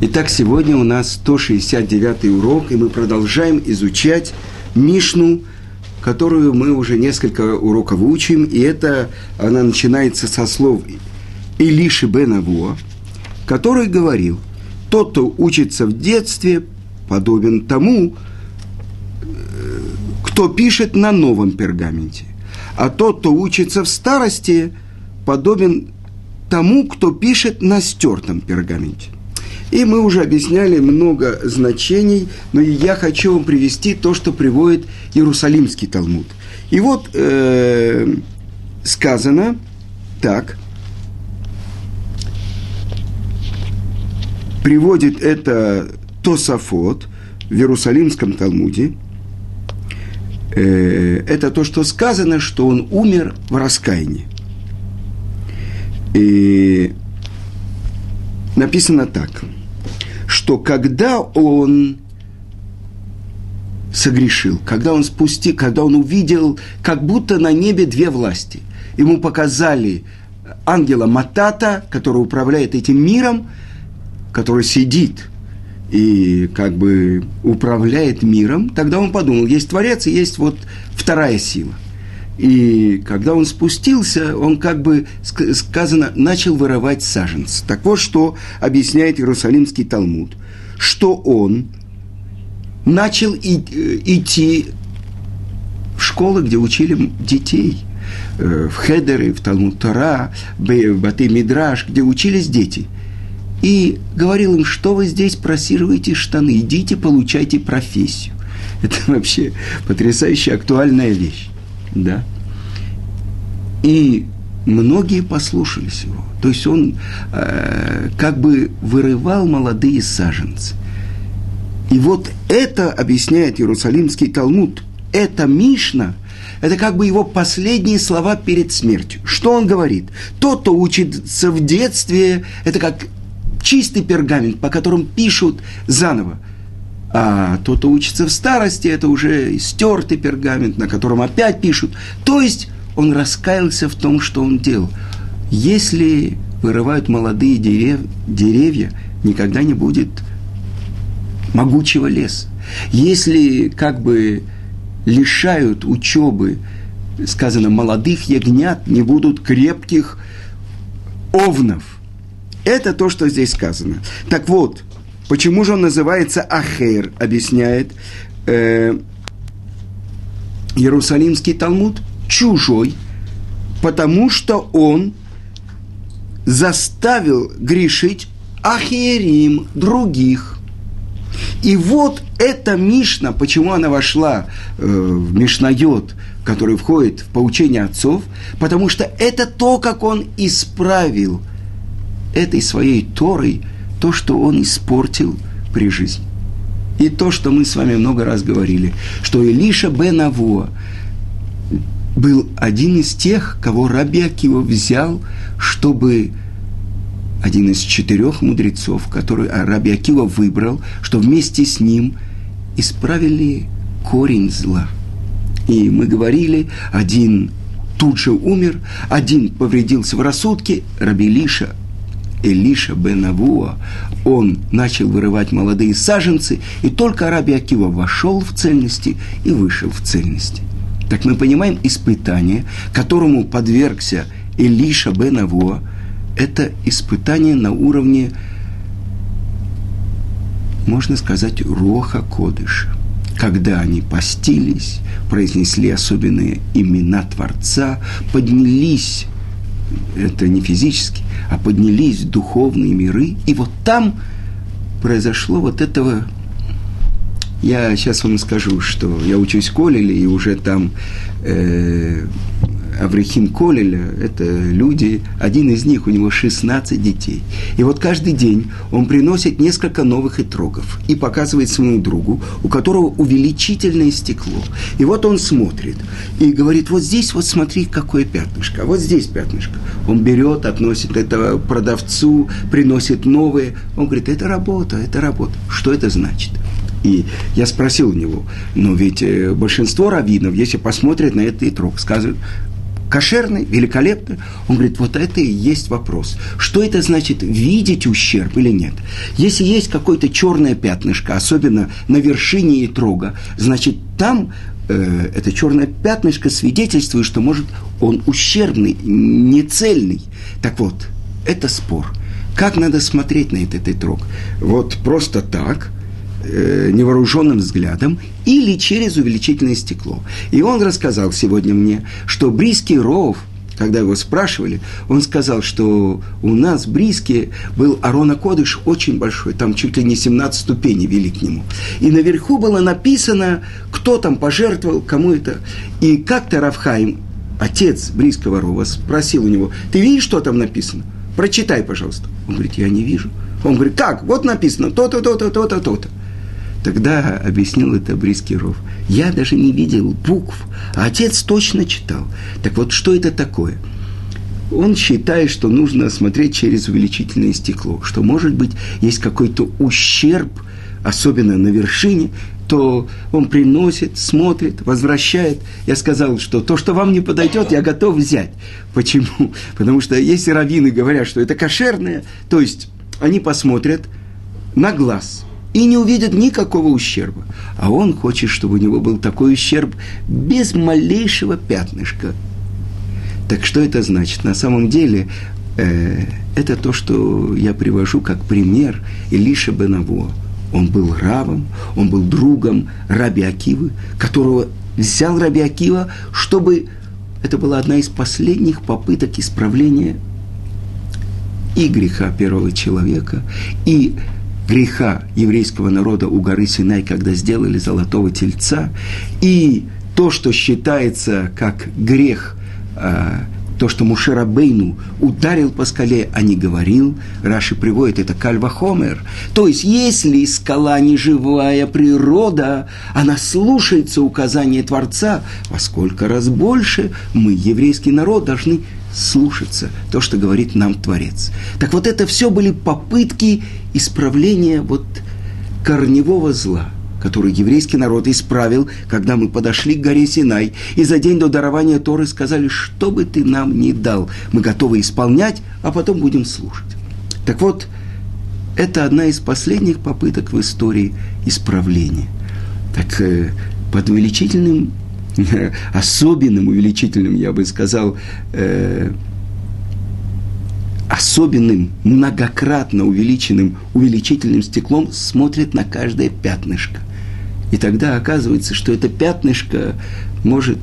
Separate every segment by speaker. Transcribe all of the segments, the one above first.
Speaker 1: Итак, сегодня у нас 169 урок, и мы продолжаем изучать Мишну, которую мы уже несколько уроков учим, и это она начинается со слов Илиши бен Авуа, который говорил, тот, кто учится в детстве, подобен тому, э, кто пишет на новом пергаменте, а тот, кто учится в старости, подобен тому, кто пишет на стертом пергаменте. И мы уже объясняли много значений, но я хочу вам привести то, что приводит Иерусалимский Талмуд. И вот э, сказано так, приводит это Тософот в Иерусалимском Талмуде. Э, это то, что сказано, что он умер в раскаянии. И написано так – что когда он согрешил, когда он спустил, когда он увидел, как будто на небе две власти. Ему показали ангела Матата, который управляет этим миром, который сидит и как бы управляет миром, тогда он подумал, есть Творец и есть вот вторая сила. И когда он спустился, он как бы, сказано, начал воровать саженцы. Так вот, что объясняет Иерусалимский Талмуд, что он начал идти в школы, где учили детей, э, в Хедеры, в Талмуд Тора, в Баты Мидраш, где учились дети. И говорил им, что вы здесь просиживаете штаны, идите, получайте профессию. Это вообще потрясающая актуальная вещь да. И многие послушались его. То есть он э, как бы вырывал молодые саженцы. И вот это объясняет Иерусалимский Талмуд. Это Мишна, это как бы его последние слова перед смертью. Что он говорит? Тот, кто учится в детстве, это как чистый пергамент, по которому пишут заново. А тот, кто учится в старости, это уже стертый пергамент, на котором опять пишут. То есть он раскаялся в том, что он делал. Если вырывают молодые дерев, деревья, никогда не будет могучего леса. Если как бы лишают учебы, сказано, молодых ягнят, не будут крепких овнов. Это то, что здесь сказано. Так вот, Почему же он называется Ахейр, объясняет э, Иерусалимский Талмуд, чужой, потому что он заставил грешить Ахерим, других. И вот эта Мишна, почему она вошла э, в Мишнайот, который входит в поучение отцов, потому что это то, как он исправил этой своей Торой – то, что он испортил при жизни. И то, что мы с вами много раз говорили, что Илиша бен Аво был один из тех, кого Раби Акива взял, чтобы один из четырех мудрецов, который Раби Акива выбрал, что вместе с ним исправили корень зла. И мы говорили, один тут же умер, один повредился в рассудке, Раби Лиша Элиша бен Авуа, он начал вырывать молодые саженцы, и только Раби Акива вошел в цельности и вышел в цельности. Так мы понимаем, испытание, которому подвергся Элиша бен Авуа, это испытание на уровне, можно сказать, роха кодыша. Когда они постились, произнесли особенные имена Творца, поднялись это не физически, а поднялись духовные миры, и вот там произошло вот этого. Я сейчас вам скажу, что я учусь в Колеле, и уже там э, Аврихим Колеля, это люди, один из них, у него 16 детей. И вот каждый день он приносит несколько новых итрогов и показывает своему другу, у которого увеличительное стекло. И вот он смотрит и говорит, вот здесь вот смотри, какое пятнышко, вот здесь пятнышко. Он берет, относит это продавцу, приносит новые. Он говорит, это работа, это работа. Что это значит? И я спросил у него, но ведь э, большинство раввинов, если посмотрят на этот итрог, скажут, кошерный, великолепный. Он говорит, вот это и есть вопрос. Что это значит, видеть ущерб или нет? Если есть какое-то черное пятнышко, особенно на вершине и трога, значит, там э, это черное пятнышко свидетельствует, что, может, он ущербный, нецельный. Так вот, это спор. Как надо смотреть на этот итрог? Вот просто так – э, невооруженным взглядом или через увеличительное стекло. И он рассказал сегодня мне, что Бриский ров, когда его спрашивали, он сказал, что у нас в был Арона Кодыш очень большой, там чуть ли не 17 ступеней вели к нему. И наверху было написано, кто там пожертвовал, кому это. И как-то Равхайм, отец Бриского рова, спросил у него, ты видишь, что там написано? Прочитай, пожалуйста. Он говорит, я не вижу. Он говорит, как? Вот написано то-то, то-то, то-то, то-то. Тогда объяснил это Брискиров. Я даже не видел букв, а отец точно читал. Так вот, что это такое? Он считает, что нужно смотреть через увеличительное стекло, что, может быть, есть какой-то ущерб, особенно на вершине, то он приносит, смотрит, возвращает. Я сказал, что то, что вам не подойдет, я готов взять. Почему? Потому что если раввины говорят, что это кошерное, то есть они посмотрят на глаз – и не увидит никакого ущерба. А он хочет, чтобы у него был такой ущерб без малейшего пятнышка. Так что это значит? На самом деле, э, это то, что я привожу как пример Илиша Бенаво. Он был равом, он был другом Раби Акивы, которого взял Раби Акива, чтобы это была одна из последних попыток исправления и греха первого человека, и греха еврейского народа у горы Синай, когда сделали золотого тельца, и то, что считается как грех, а, то, что Мушерабейну ударил по скале, а не говорил, Раши приводит это кальвахомер. То есть, если скала не живая природа, она слушается указания Творца, во сколько раз больше мы, еврейский народ, должны слушаться то, что говорит нам Творец. Так вот это все были попытки исправления вот корневого зла, который еврейский народ исправил, когда мы подошли к горе Синай, и за день до дарования Торы сказали, что бы ты нам ни дал, мы готовы исполнять, а потом будем слушать. Так вот, это одна из последних попыток в истории исправления. Так э, под увеличительным особенным увеличительным, я бы сказал, э, особенным, многократно увеличенным увеличительным стеклом смотрит на каждое пятнышко. И тогда оказывается, что это пятнышко может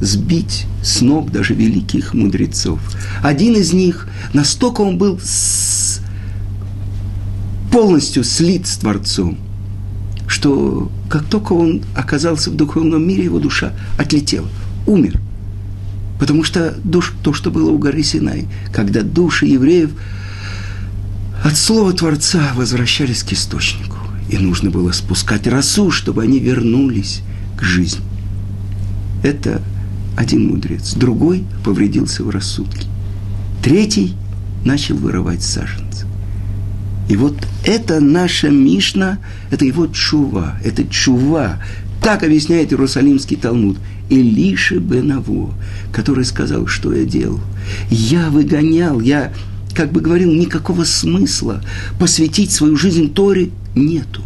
Speaker 1: сбить с ног даже великих мудрецов. Один из них, настолько он был с... полностью слит с Творцом, что как только он оказался в духовном мире, его душа отлетела, умер. Потому что душ, то, что было у горы Синай, когда души евреев от слова Творца возвращались к источнику. И нужно было спускать росу, чтобы они вернулись к жизни. Это один мудрец. Другой повредился в рассудке. Третий начал вырывать саженцы. И вот это наша Мишна, это его чува, это чува. Так объясняет Иерусалимский Талмуд. Илиша Бенаво, который сказал, что я делал. Я выгонял, я, как бы говорил, никакого смысла посвятить свою жизнь Торе нету.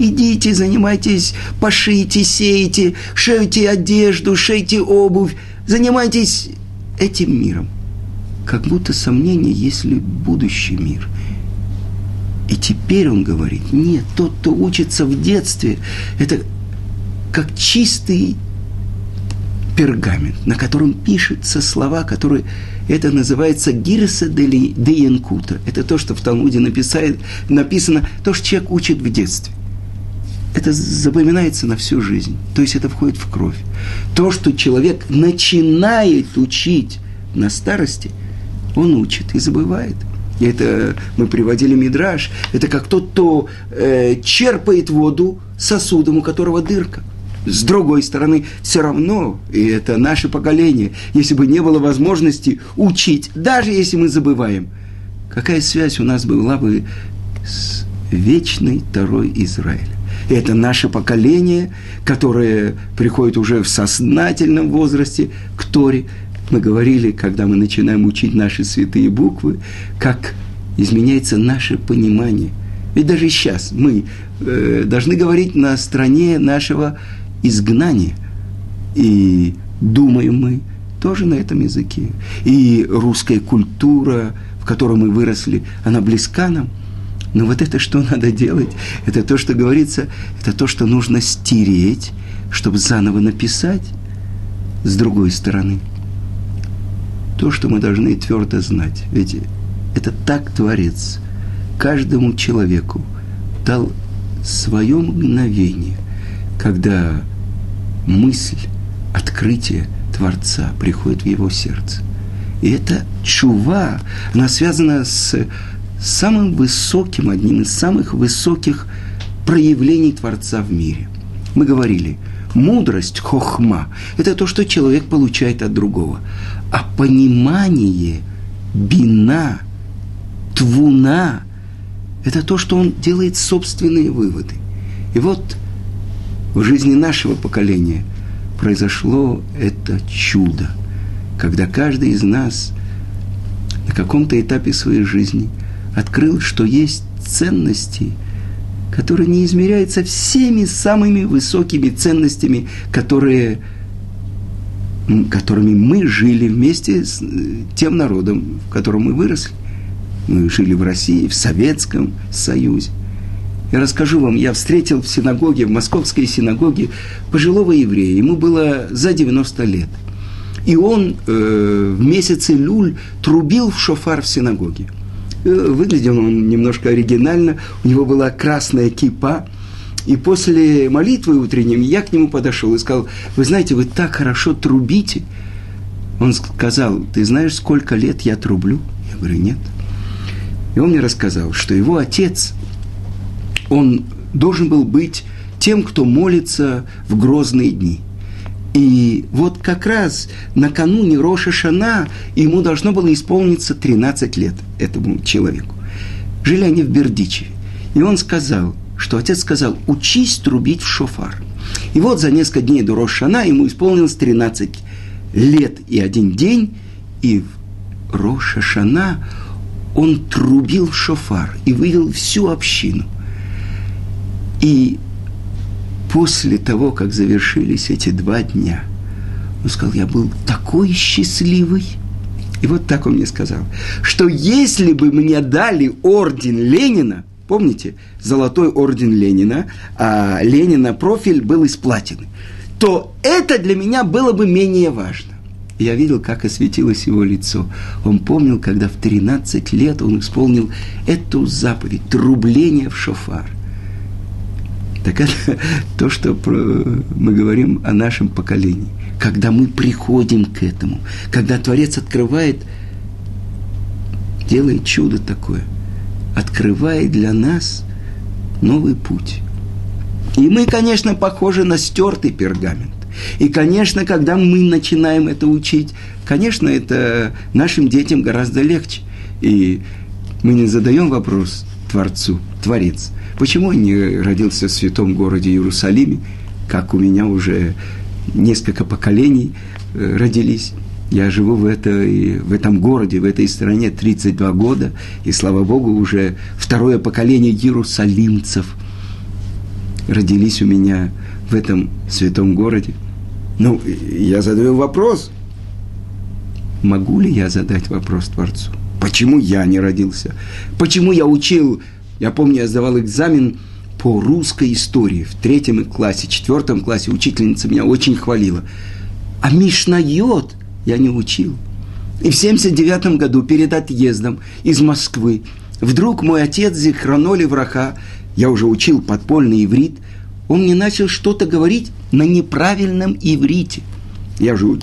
Speaker 1: Идите, занимайтесь, пошите, сеете, шейте одежду, шейте обувь, занимайтесь этим миром. Как будто сомнение, есть ли будущий мир – и теперь он говорит, нет, тот, кто учится в детстве, это как чистый пергамент, на котором пишутся слова, которые это называется гирса де янкута. Это то, что в Талмуде написает, написано, то, что человек учит в детстве. Это запоминается на всю жизнь. То есть это входит в кровь. То, что человек начинает учить на старости, он учит и забывает – это мы приводили мидраж, это как тот, кто э, черпает воду сосудом, у которого дырка. С другой стороны, все равно, и это наше поколение, если бы не было возможности учить, даже если мы забываем, какая связь у нас была бы с вечной Тарой Израиля. И это наше поколение, которое приходит уже в сознательном возрасте к Торе, Мы говорили, когда мы начинаем учить наши святые буквы, как изменяется наше понимание. Ведь даже сейчас мы э, должны говорить на стране нашего изгнания. И думаем мы тоже на этом языке. И русская культура, в которой мы выросли, она близка нам. Но вот это что надо делать? Это то, что говорится, это то, что нужно стереть, чтобы заново написать с другой стороны. То, что мы должны твердо знать. Ведь это так Творец каждому человеку дал свое мгновение, когда мысль, открытие Творца приходит в его сердце. И эта чува, она связана с самым высоким, одним из самых высоких проявлений Творца в мире. Мы говорили, мудрость, хохма, это то, что человек получает от другого. А понимание, бина, твуна, это то, что он делает собственные выводы. И вот в жизни нашего поколения произошло это чудо, когда каждый из нас на каком-то этапе своей жизни открыл, что есть ценности, которые не измеряются всеми самыми высокими ценностями, которые, которыми мы жили вместе с э, тем народом, в котором мы выросли. Мы жили в России, в Советском Союзе. Я расскажу вам, я встретил в синагоге, в московской синагоге пожилого еврея, ему было за 90 лет. И он э, в месяце люль трубил в шофар в синагоге. Э, выглядел он немножко оригинально, у него была красная кипа, и после молитвы утренней я к нему подошел и сказал, вы знаете, вы так хорошо трубите. Он сказал, ты знаешь, сколько лет я трублю? Я говорю, нет. И он мне рассказал, что его отец, он должен был быть тем, кто молится в грозные дни. И вот как раз накануне Роша Шана ему должно было исполниться 13 лет этому человеку. Жили они в Бердичеве. И он сказал, что отец сказал, учись трубить в шофар. И вот за несколько дней до Рошана ему исполнилось 13 лет и один день, и в Роша Шана он трубил в шофар и вывел всю общину. И после того, как завершились эти два дня, он сказал, я был такой счастливый. И вот так он мне сказал, что если бы мне дали орден Ленина, помните, золотой орден Ленина, а Ленина профиль был из платины, то это для меня было бы менее важно. Я видел, как осветилось его лицо. Он помнил, когда в 13 лет он исполнил эту заповедь – трубление в шофар. Так это то, что мы говорим о нашем поколении. Когда мы приходим к этому, когда Творец открывает, делает чудо такое, открывает для нас новый путь. И мы, конечно, похожи на стертый пергамент. И, конечно, когда мы начинаем это учить, конечно, это нашим детям гораздо легче. И мы не задаем вопрос Творцу, Творец, почему я не родился в святом городе Иерусалиме, как у меня уже несколько поколений э, родились. Я живу в, этой, в этом городе, в этой стране 32 года, и, слава Богу, уже второе поколение иерусалимцев родились у меня в этом святом городе. Ну, я задаю вопрос. Могу ли я задать вопрос Творцу? Почему я не родился? Почему я учил, я помню, я сдавал экзамен по русской истории в третьем классе, четвертом классе учительница меня очень хвалила. А Мишнайот я не учил. И в 79 году перед отъездом из Москвы вдруг мой отец Зихраноли Враха, я уже учил подпольный иврит, он мне начал что-то говорить на неправильном иврите. Я же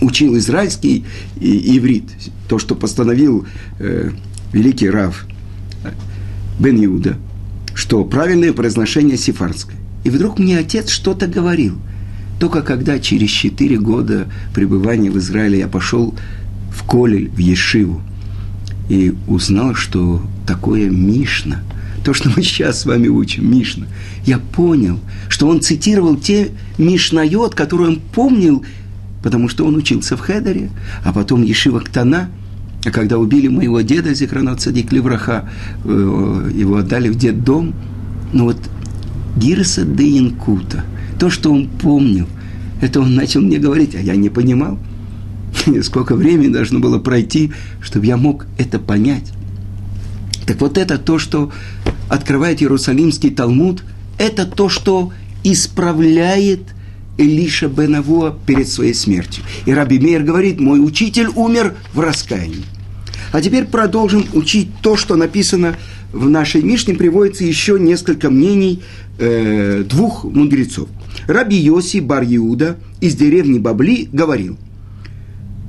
Speaker 1: учил израильский иврит, то, что постановил э, великий Рав Бен Иуда, что правильное произношение сифарское. И вдруг мне отец что-то говорил. Только когда через четыре года пребывания в Израиле я пошел в Колель, в Ешиву, и узнал, что такое Мишна – то, что мы сейчас с вами учим, Мишна, я понял, что он цитировал те Мишнайот, которые он помнил потому что он учился в Хедере, а потом Ешива Ктана, когда убили моего деда Зикрана Цадик Левраха, э, его отдали в детдом, ну вот Гирса де Инкута, то, что он помнил, это он начал мне говорить, а я не понимал. Сколько времени должно было пройти, чтобы я мог это понять. Так вот это то, что открывает Иерусалимский Талмуд, это то, что исправляет Элиша Бенавуа перед своей смертью. И Раби Мейер говорит, мой учитель умер в раскаянии. А теперь продолжим учить то, что написано в нашей Мишне. Приводится еще несколько мнений э, двух мудрецов. Раби Йоси Бар Иуда из деревни Бабли говорил,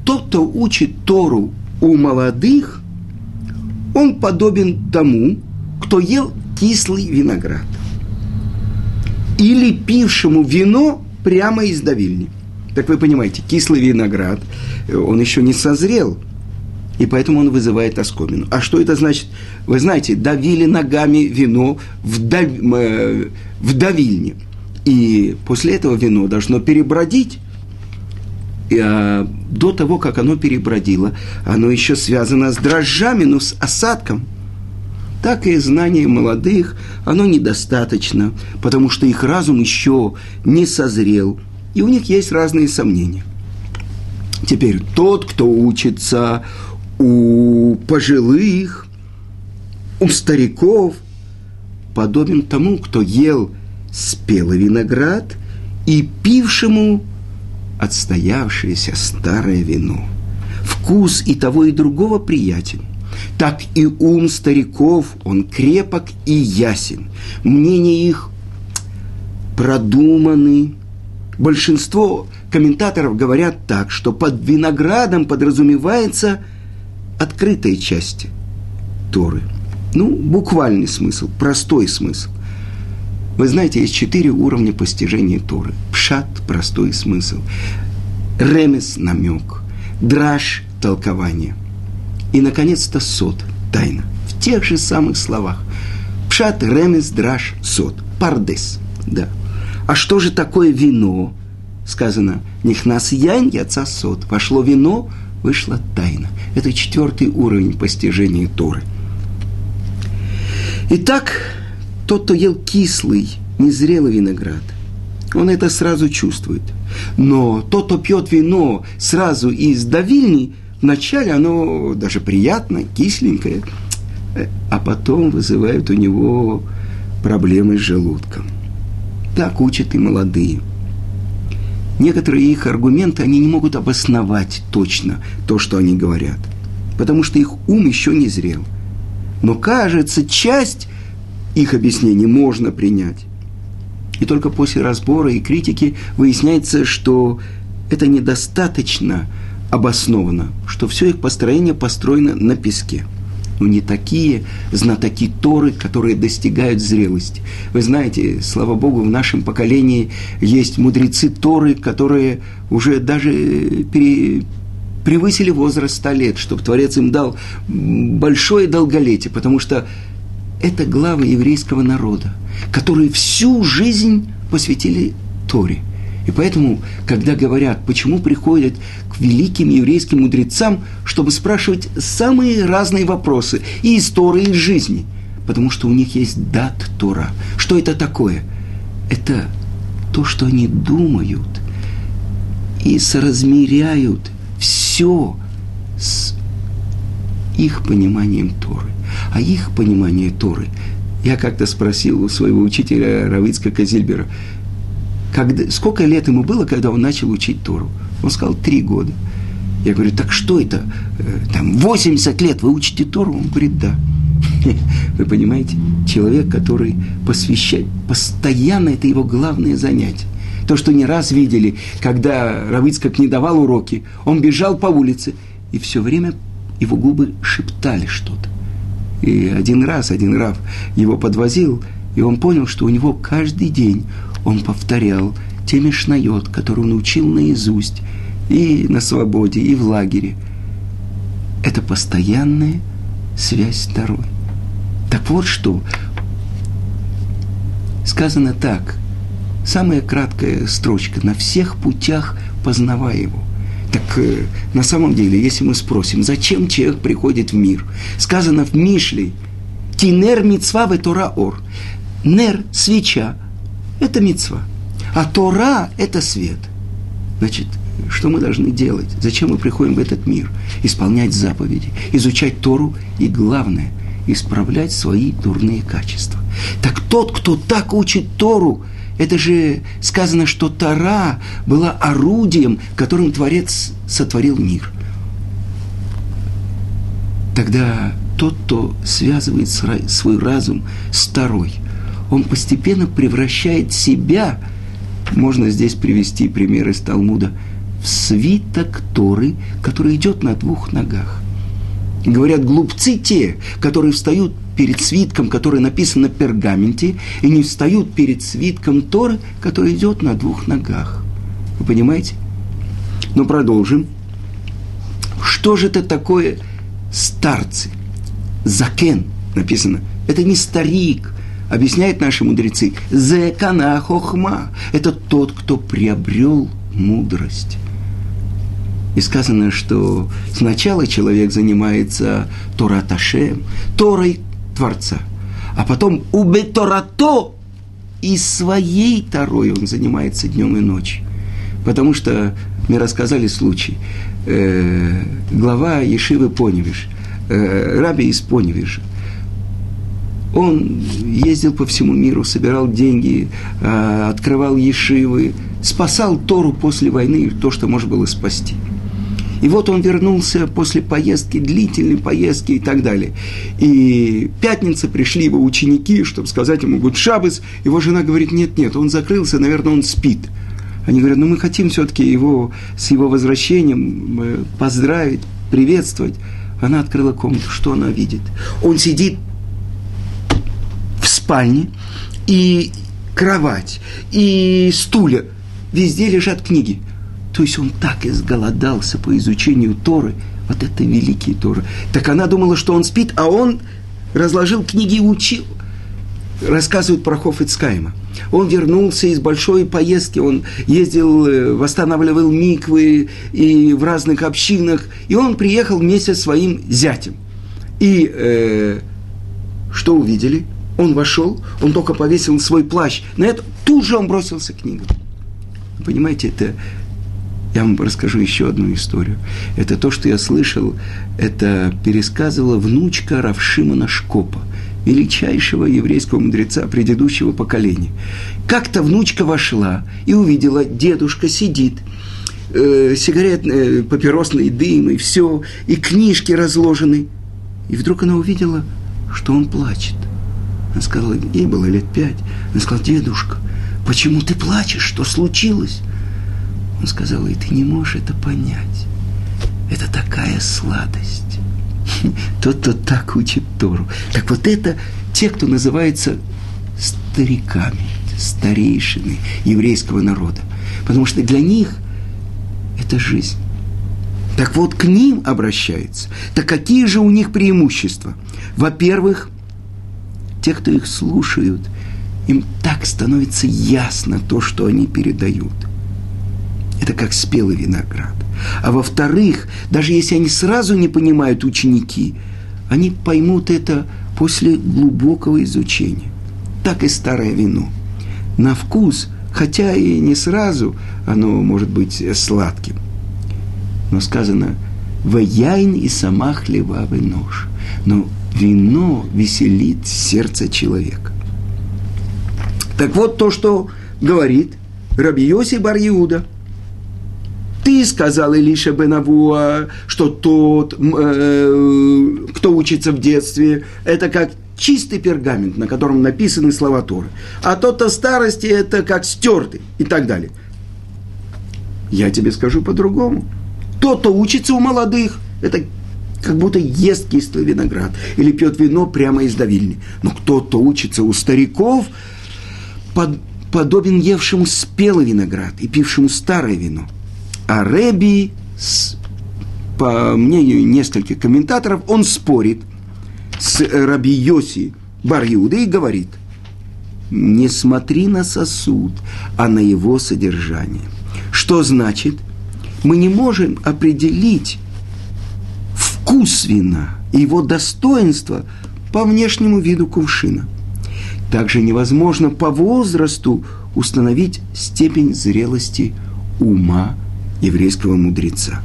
Speaker 1: тот, кто учит Тору у молодых, он подобен тому, кто ел кислый виноград или пившему вино прямо из давильни. Так вы понимаете, кислый виноград, он еще не созрел, и поэтому он вызывает оскомину. А что это значит? Вы знаете, давили ногами вино в, дав... Э, в давильне. И после этого вино должно перебродить. И, а, до того, как оно перебродило, оно еще связано с дрожжами, но с осадком – так и знание молодых, оно недостаточно, потому что их разум еще не созрел, и у них есть разные сомнения. Теперь тот, кто учится у пожилых, у стариков, подобен тому, кто ел спелый виноград и пившему отстоявшееся старое вино. Вкус и того, и другого приятен так и ум стариков, он крепок и ясен. Мнения их продуманы. Большинство комментаторов говорят так, что под виноградом подразумевается открытая часть Торы. Ну, буквальный смысл, простой смысл. Вы знаете, есть четыре уровня постижения Торы. Пшат – простой смысл. Ремес – намек. Драж – толкование – и, наконец-то, сот, тайна. В тех же самых словах. Пшат, ремес, драж, сот. Пардес. Да. А что же такое вино? Сказано, нихнас яйн, яца сот. Вошло вино, вышла тайна. Это четвертый уровень постижения Торы. Итак, тот, кто ел кислый, незрелый виноград, он это сразу чувствует. Но тот, кто пьет вино сразу из давильни, Вначале оно даже приятно, кисленькое, а потом вызывает у него проблемы с желудком. Так учат и молодые. Некоторые их аргументы, они не могут обосновать точно то, что они говорят, потому что их ум еще не зрел. Но кажется, часть их объяснений можно принять. И только после разбора и критики выясняется, что это недостаточно – обосновано, что все их построение построено на песке. Но не такие знатоки Торы, которые достигают зрелости. Вы знаете, слава Богу, в нашем поколении есть мудрецы Торы, которые уже даже пере, превысили возраст 100 лет, чтобы Творец им дал большое долголетие, потому что это главы еврейского народа, которые всю жизнь посвятили Торе – и поэтому, когда говорят, почему приходят к великим еврейским мудрецам, чтобы спрашивать самые разные вопросы и истории из жизни, потому что у них есть дат Тора. Что это такое? Это то, что они думают и соразмеряют все с их пониманием Торы. А их понимание Торы, я как-то спросил у своего учителя Равицка Казильбера, когда, сколько лет ему было, когда он начал учить Тору? Он сказал, три года. Я говорю, так что это? Э, там 80 лет вы учите Тору? Он говорит, да. Вы понимаете, человек, который посвящает, постоянно это его главное занятие. То, что не раз видели, когда Равицкак не давал уроки, он бежал по улице, и все время его губы шептали что-то. И один раз, один Рав его подвозил, и он понял, что у него каждый день он повторял те мишнает, которые он учил наизусть и на свободе, и в лагере. Это постоянная связь с Торой. Так вот что, сказано так, самая краткая строчка, на всех путях познавая его. Так э, на самом деле, если мы спросим, зачем человек приходит в мир, сказано в Мишле, «Кинер мицва Тора ор». Нер – свеча, это мицва. А Тора – это свет. Значит, что мы должны делать? Зачем мы приходим в этот мир? Исполнять заповеди, изучать Тору и, главное, исправлять свои дурные качества. Так тот, кто так учит Тору, это же сказано, что Тора была орудием, которым Творец сотворил мир. Тогда тот, кто связывает свой разум с Торой, он постепенно превращает себя, можно здесь привести пример из Талмуда, в свиток Торы, который идет на двух ногах. Говорят, глупцы те, которые встают перед свитком, который написан на пергаменте, и не встают перед свитком Торы, который идет на двух ногах. Вы понимаете? Но продолжим. Что же это такое старцы? Закен написано. Это не старик, объясняют наши мудрецы. Зекана хохма. Это тот, кто приобрел мудрость. И сказано, что сначала человек занимается Тораташем, Торой Творца, а потом убеторато и своей Торой он занимается днем и ночью. Потому что мне рассказали случай. Э, глава Ешивы Поневиш, э, раби из Поневиша, он ездил по всему миру, собирал деньги, э, открывал ешивы, спасал Тору после войны, то, что можно было спасти – и вот он вернулся после поездки, длительной поездки и так далее. И пятница пришли его ученики, чтобы сказать ему «Гуд Шабас». Его жена говорит, нет, нет, он закрылся, наверное, он спит. Они говорят, ну мы хотим все-таки его с его возвращением э, поздравить, приветствовать. Она открыла комнату, что она видит? Он сидит в спальне, и кровать, и стулья, везде лежат книги. То есть он так изголодался по изучению Торы. Вот это великие Торы. Так она думала, что он спит, а он разложил книги и учил. Рассказывают про Хофицкайма. Он вернулся из большой поездки, он ездил, э, восстанавливал миквы и в разных общинах, и он приехал вместе со своим зятем. И э, что увидели? Он вошел, он только повесил свой плащ. На это тут же он бросился к книгам. Понимаете, это я вам расскажу еще одну историю. Это то, что я слышал, это пересказывала внучка Равшимана Шкопа, величайшего еврейского мудреца предыдущего поколения. Как-то внучка вошла и увидела, дедушка сидит, э, сигарет, э, папиросный дым и все, и книжки разложены. И вдруг она увидела, что он плачет. Она сказала, ей было лет пять. Она сказала, дедушка, почему ты плачешь, что случилось? Он сказал, и ты не можешь это понять. Это такая сладость. Тот, кто так учит Тору. Так вот это те, кто называется стариками, старейшины еврейского народа. Потому что для них это жизнь. Так вот, к ним обращается. Так какие же у них преимущества? Во-первых, те, кто их слушают, им так становится ясно то, что они передают – это как спелый виноград. А во-вторых, даже если они сразу не понимают ученики, они поймут это после глубокого изучения. Так и старое вино. На вкус, хотя и не сразу, оно может быть сладким. Но сказано, «Ваяйн и сама хлебавый нож». Но вино веселит сердце человека. Так вот то, что говорит Раби Йоси Бар Иуда – ты сказал Илиша Бенавуа, что тот, э, кто учится в детстве, это как чистый пергамент, на котором написаны слова Торы. А тот-то старости это как стертый и так далее. Я тебе скажу по-другому. Тот, кто учится у молодых, это как будто ест кислый виноград или пьет вино прямо из давильни. Но кто-то учится у стариков, под, подобен евшему спелый виноград и пившему старое вино – а Реби, по мнению нескольких комментаторов, он спорит с Раби Йоси бар и говорит, не смотри на сосуд, а на его содержание. Что значит? мы не можем определить вкус вина его достоинство по внешнему виду кувшина. Также невозможно по возрасту установить степень зрелости ума еврейского мудреца.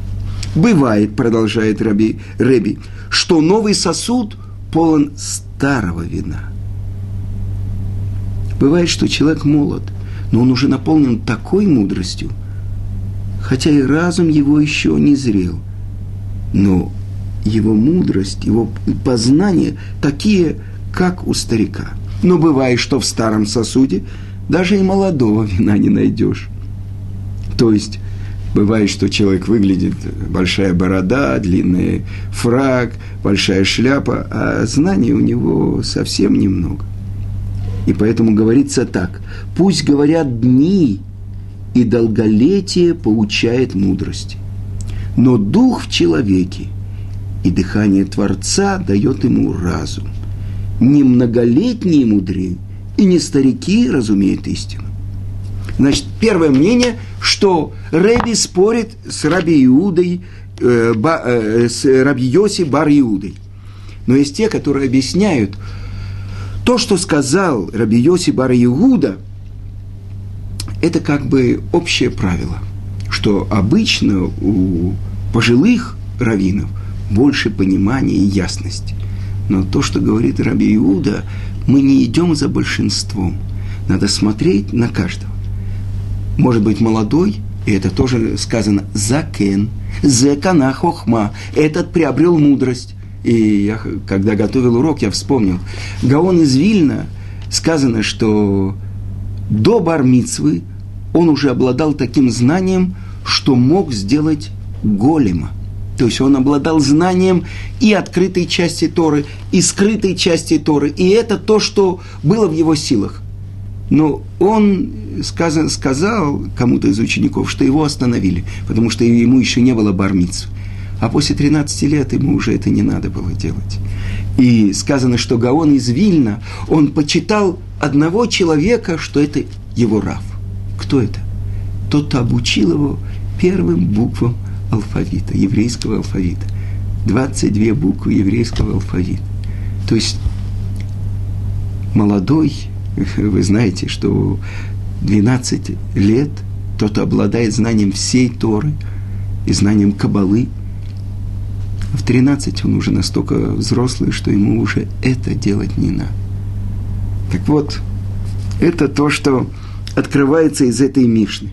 Speaker 1: Бывает, продолжает Раби, Реби, что новый сосуд полон старого вина. Бывает, что человек молод, но он уже наполнен такой мудростью, хотя и разум его еще не зрел. Но его мудрость, его познание такие, как у старика. Но бывает, что в старом сосуде даже и молодого вина не найдешь. То есть Бывает, что человек выглядит, большая борода, длинный фраг, большая шляпа, а знаний у него совсем немного. И поэтому говорится так, пусть говорят дни, и долголетие поучает мудрости. Но дух в человеке и дыхание Творца дает ему разум. Не многолетние мудрее и не старики разумеют истину. Значит, первое мнение, что Рэби спорит с Раби Иудой, э, ба, э, с Раби Йоси Бар Иудой. Но есть те, которые объясняют, то, что сказал Раби Йоси Бар Иуда, это как бы общее правило, что обычно у пожилых раввинов больше понимания и ясности. Но то, что говорит Раби Иуда, мы не идем за большинством. Надо смотреть на каждого может быть молодой, и это тоже сказано закен, зекана хохма, этот приобрел мудрость. И я, когда готовил урок, я вспомнил. Гаон из Вильна, сказано, что до бармицвы он уже обладал таким знанием, что мог сделать голема. То есть он обладал знанием и открытой части Торы, и скрытой части Торы. И это то, что было в его силах. Но он сказан, сказал кому-то из учеников, что его остановили, потому что ему еще не было бармицу. А после 13 лет ему уже это не надо было делать. И сказано, что Гаон из Вильна, он почитал одного человека, что это его Рав. Кто это? Тот, кто обучил его первым буквам алфавита, еврейского алфавита. 22 буквы еврейского алфавита. То есть молодой вы знаете, что 12 лет тот обладает знанием всей Торы и знанием Кабалы. В 13 он уже настолько взрослый, что ему уже это делать не надо. Так вот, это то, что открывается из этой Мишны.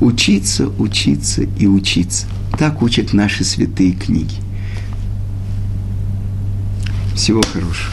Speaker 1: Учиться, учиться и учиться. Так учат наши святые книги. Всего хорошего.